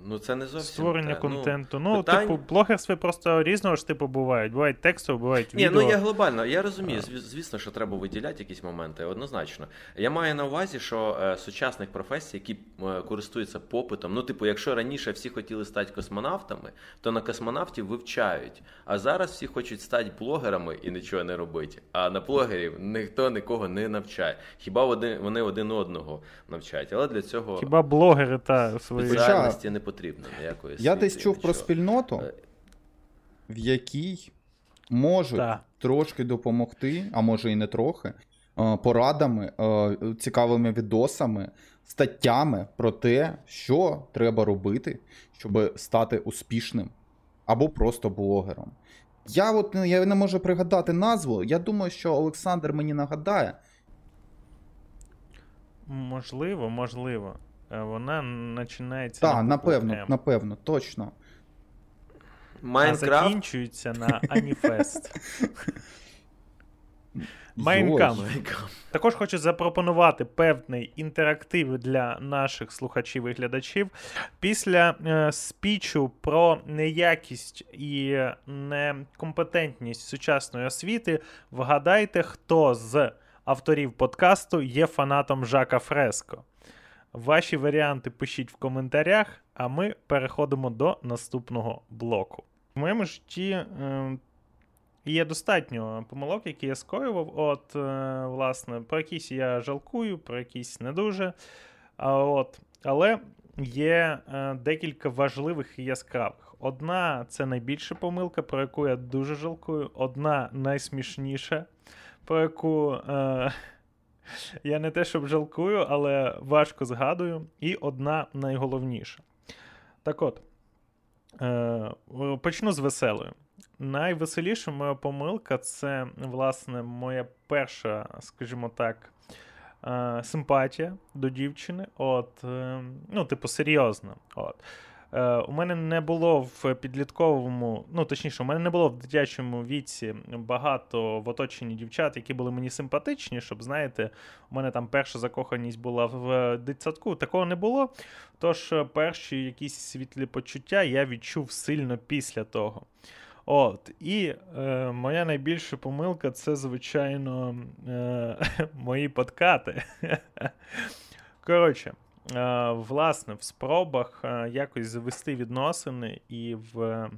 Ну це не зовсім Створення те. Ну, контенту. Ну, питань- типу, блогерстві просто різного ж типу бувають. Бувають текстові, бувають Ні, ну я глобально, я розумію, звісно, що треба виділяти якісь моменти, однозначно. Я маю на увазі, що е, сучасних професій, які е, користуються попитом, ну, типу, якщо раніше всі хотіли стати космонавтами, то на космонавтів вивчають. А зараз всі хочуть стати блогерами і нічого не робити. А на блогерів ніхто нікого не навчає. Хіба вони, один одного навчають. Але для цього Хіба блогери та свої. Спеціальності не потрібно ніякої Я десь чув про спільноту, Е. в якій можуть Та. трошки допомогти, а може і не трохи, е, порадами, е, цікавими відосами статтями про те, що треба робити, щоб стати успішним або просто блогером. Я от я не можу пригадати назву. Я думаю, що Олександр мені нагадає. Можливо, можливо. Е, вона починається. Так, на напевно, М. напевно, точно. А Майнкрафт. закінчується на Аніфест. Майнкрафт. Також хочу запропонувати певний інтерактив для наших слухачів і глядачів. Після е, спічу про неякість і некомпетентність сучасної освіти, вгадайте, хто з авторів подкасту є фанатом Жака Фреско. Ваші варіанти пишіть в коментарях, а ми переходимо до наступного блоку. В моєму житті е, Є достатньо помилок, які я скоював. От, е, власне, про якісь я жалкую, про якісь не дуже. А от, Але є е, декілька важливих і яскравих. Одна це найбільша помилка, про яку я дуже жалкую. Одна найсмішніша, про яку е, я не те, щоб жалкую, але важко згадую. І одна найголовніша. Так от, е, почну з веселою. Найвеселіша моя помилка це, власне, моя перша, скажімо так, е, симпатія до дівчини. От, е, ну, типу, серйозна. От. Е, У мене не було в підлітковому, ну точніше, у мене не було в дитячому віці багато в оточенні дівчат, які були мені симпатичні, щоб, знаєте, у мене там перша закоханість була в дитсадку. Такого не було. Тож перші якісь світлі почуття я відчув сильно після того. От, І е, моя найбільша помилка це, звичайно, е, мої подкати. Коротше, е, власне, в спробах е, якось завести відносини і в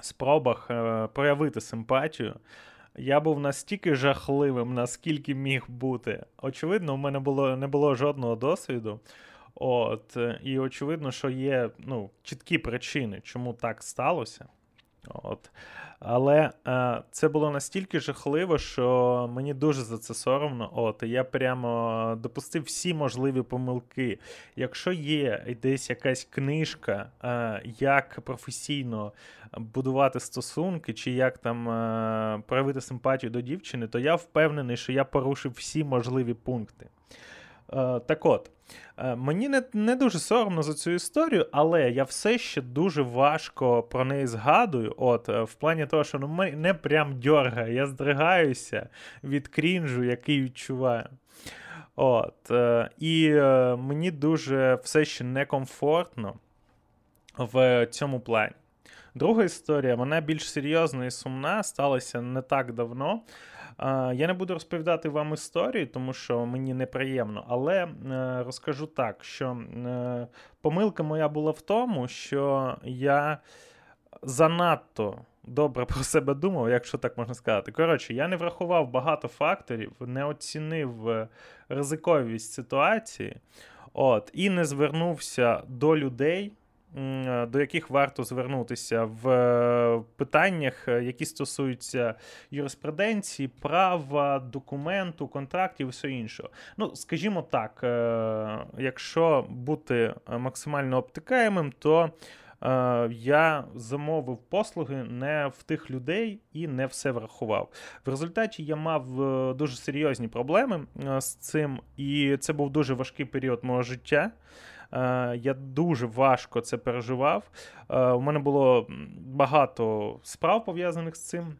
спробах е, проявити симпатію. Я був настільки жахливим, наскільки міг бути. Очевидно, у мене було, не було жодного досвіду. От, І очевидно, що є ну, чіткі причини, чому так сталося. От. Але е, це було настільки жахливо, що мені дуже за це соромно. От, я прямо допустив всі можливі помилки. Якщо є десь якась книжка, е, як професійно будувати стосунки, чи як там е, проявити симпатію до дівчини, то я впевнений, що я порушив всі можливі пункти. Е, так от. Е, мені не не дуже соромно за цю історію, але я все ще дуже важко про неї згадую. От, е, в плані того, що ну, мене прям дьоргає, я здригаюся від крінжу, який відчуваю. От, І мені дуже все ще некомфортно в цьому плані. Друга історія, вона більш серйозна і сумна, сталася не так давно. Я не буду розповідати вам історію, тому що мені неприємно, але е, розкажу так, що е, помилка моя була в тому, що я занадто. Добре про себе думав, якщо так можна сказати. Коротше, я не врахував багато факторів, не оцінив е, ризиковість ситуації, от, і не звернувся до людей, до яких варто звернутися в е, питаннях, е, які стосуються юриспруденції, права, документу, контрактів і все іншого. Ну, скажімо так, якщо бути максимально обтикаємим, то я замовив послуги не в тих людей і не все врахував. В результаті я мав дуже серйозні проблеми з цим, і це був дуже важкий період мого життя. Е, я дуже важко це переживав. Е, у мене було багато справ пов'язаних з цим.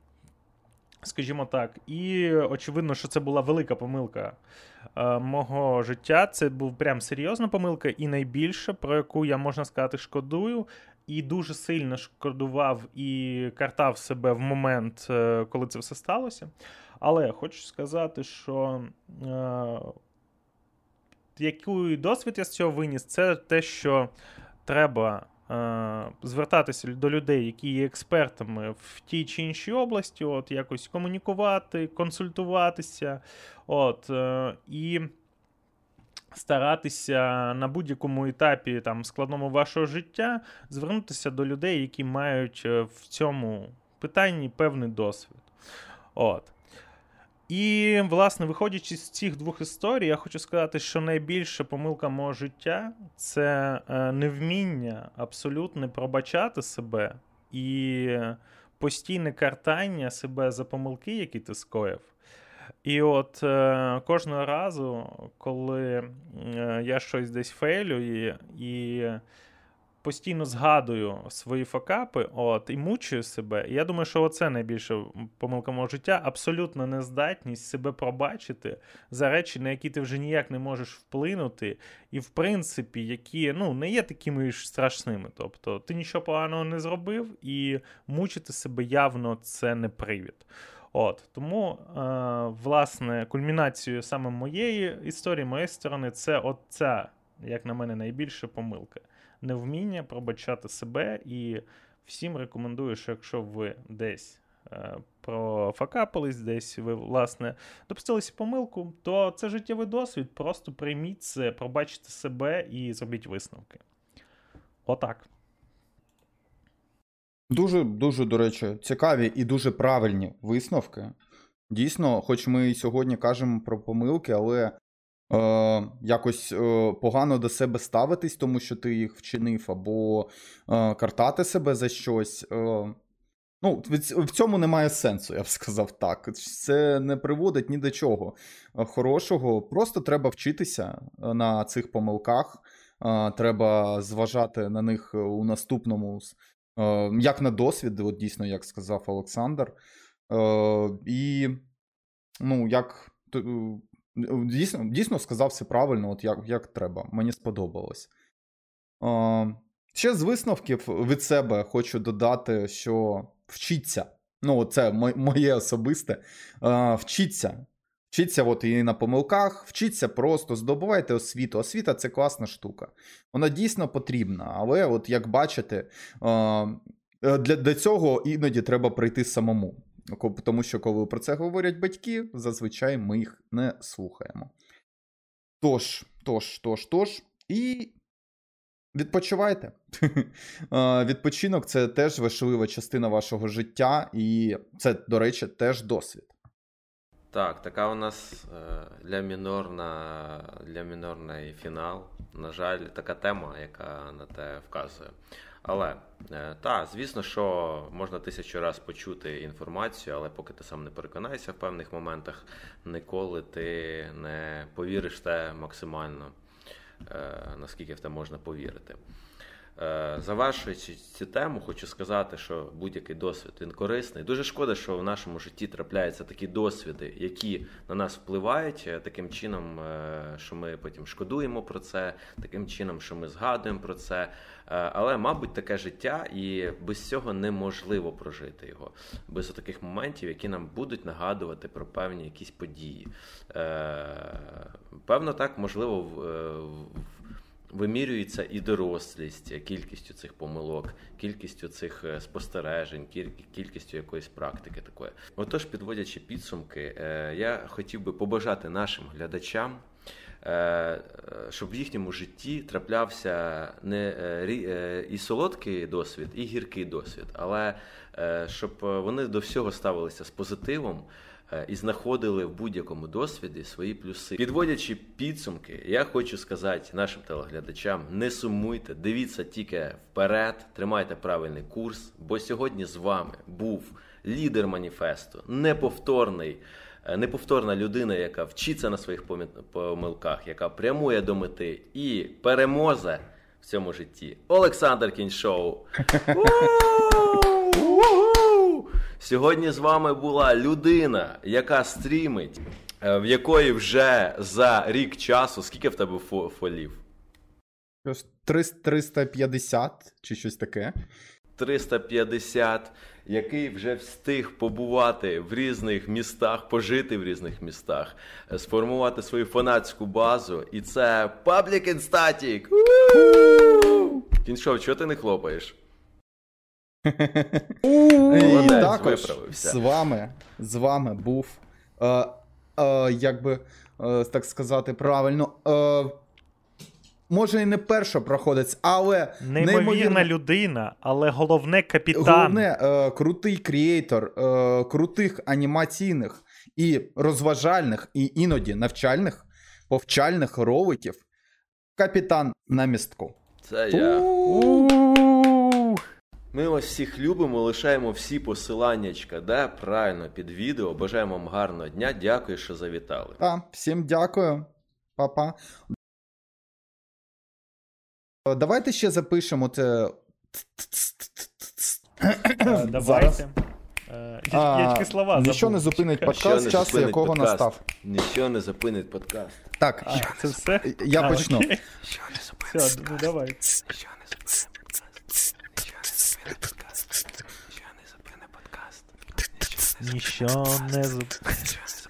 Скажімо так, і очевидно, що це була велика помилка е, мого життя. Це був прям серйозна помилка, і найбільша, про яку я можна сказати, шкодую, і дуже сильно шкодував і картав себе в момент, коли це все сталося. Але хочу сказати, що який досвід я з цього виніс, це те, що треба е, звертатися до людей, які є експертами в тій чи іншій області, от якось комунікувати, консультуватися. от, е, І старатися на будь-якому етапі там, складному вашого життя звернутися до людей, які мають е, в цьому питанні певний досвід. От. І, власне, виходячи з цих двох історій, я хочу сказати, що найбільша помилка мого життя це е, невміння абсолютно пробачати себе і постійне картання себе за помилки, які ти скоїв. І от е, кожного разу, коли е, я щось десь фейлю і, і постійно згадую свої факапи, от, і мучую себе. І я думаю, що оце найбільша помилка мого життя абсолютно нездатність себе пробачити за речі, на які ти вже ніяк не можеш вплинути, і, в принципі, які ну, не є такими ж страшними. Тобто, ти нічого поганого не зробив, і мучити себе явно це не привід. От Тому, е, власне, кульмінацією саме моєї історії, моєї сторони, це от ця, як на мене, найбільша помилка невміння пробачати себе. І всім рекомендую, що якщо ви десь е, профакапились, десь ви, власне, допустилися помилку, то це життєвий досвід. Просто прийміть це, пробачте себе і зробіть висновки. Отак. Дуже, дуже, до речі, цікаві і дуже правильні висновки. Дійсно, хоч ми і сьогодні кажемо про помилки, але е, якось е, погано до себе ставитись, тому що ти їх вчинив, або е, картати себе за щось. Е, Ну, в цьому немає сенсу, я б сказав так. Це не приводить ні до чого е, хорошого. Просто треба вчитися е, на цих помилках. Е, треба зважати на них у наступному, як на досвід, от дійсно, як сказав Олександр. І, ну, як Дійсно дійсно сказав все правильно, от як як треба. Мені сподобалось. Е, Ще з висновків від себе хочу додати, що вчіться. Ну, це моє особисте. Е, вчіться. Вчіться от і на помилках, вчіться просто, здобувайте освіту. Освіта це класна штука. Вона дійсно потрібна, але, от як бачите, для, для цього іноді треба прийти самому. Тому що, коли про це говорять батьки, зазвичай ми їх не слухаємо. Тож, тож, тож, тож, і відпочивайте. Відпочинок це теж важлива частина вашого життя, і це, до речі, теж досвід. Так, така у нас е, для мінорна, для мінорний фінал. На жаль, така тема, яка на те вказує. Але та, так, звісно, що можна тисячу раз почути інформацію, але поки ти сам не переконаєшся в певних моментах, ніколи ти не повіриш те максимально, е, наскільки в те можна повірити. Е, завершуючи цю тему, хочу сказати, що будь-який досвід він корисний. Дуже шкода, що в нашому житті трапляються такі досвіди, які на нас впливають е, таким чином, е, що ми потім шкодуємо про це, таким чином, що ми згадуємо про це. Але, мабуть, таке життя, і без цього неможливо прожити його, без таких моментів, які нам будуть нагадувати про певні якісь події. Певно, так можливо в вимірюється і дорослість кількістю цих помилок, кількістю цих е, спостережень, кількістю якоїсь практики такої. Отож, підводячи підсумки, е, я хотів би побажати нашим глядачам. Е, щоб в їхньому житті траплявся не і солодкий досвід, і гіркий досвід, але щоб вони до всього ставилися з позитивом, Е, і знаходили в будь-якому досвіді свої плюси. Підводячи підсумки, я хочу сказати нашим телеглядачам: не сумуйте, дивіться тільки вперед, тримайте правильний курс, бо сьогодні з вами був лідер маніфесту, неповторний. Е, неповторна людина, яка вчиться на своїх помилках, яка прямує до мети і переможе в цьому житті. Олександр Кіншоу. Сьогодні з вами була людина, яка стрімить, е, в якої вже за рік часу, скільки в тебе фолів? 350 чи щось таке. 350, який вже встиг побувати в різних містах, пожити в різних містах, е, сформувати свою фанатську базу. І це Public and Static! Кіншов, чого ти не хлопаєш? І також з вами з вами був, е, е, як би е, так сказати правильно, е, може і не перша проходець, але неймовірна неймовірна людина, але головне капітан. Головне, е, крутий креатор, е, крутих анімаційних і розважальних, і іноді навчальних, повчальних роликів. Капітан на містку. Це я. Ми вас всіх любимо, лишаємо всі посиланнячка, да, правильно, під відео. Бажаємо вам гарного дня. Дякую, що завітали. Та, всім дякую, Па-па. Давайте ще запишемо це. Е, Давайте. Е, Я тільки слова забув. Ніщо не зупинить подкаст, час якого настав. Ніщо не зупинить подкаст. Так, це все? я почну. Все, ну давай. Ніщо не зупинить.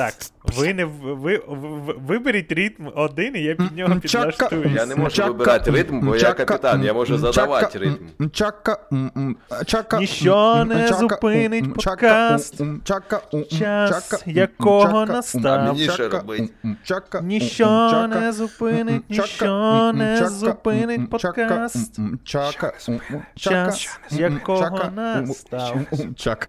Так, ви не в- ви, ви виберіть ритм один, і я під нього Мчака, підлаштую. Я не можу Мчака, вибирати ритм, бо я капітан, я можу задавати ритм. М, чака, Ніщо не чака, зупинить подкаст, чака, час чака, якого чака, настав. Чака, чака, Ніщо чака, не зупинить, чака, ніщо не зупинить чака, подкаст. Чака, чака, Час якого чака, настав. чака.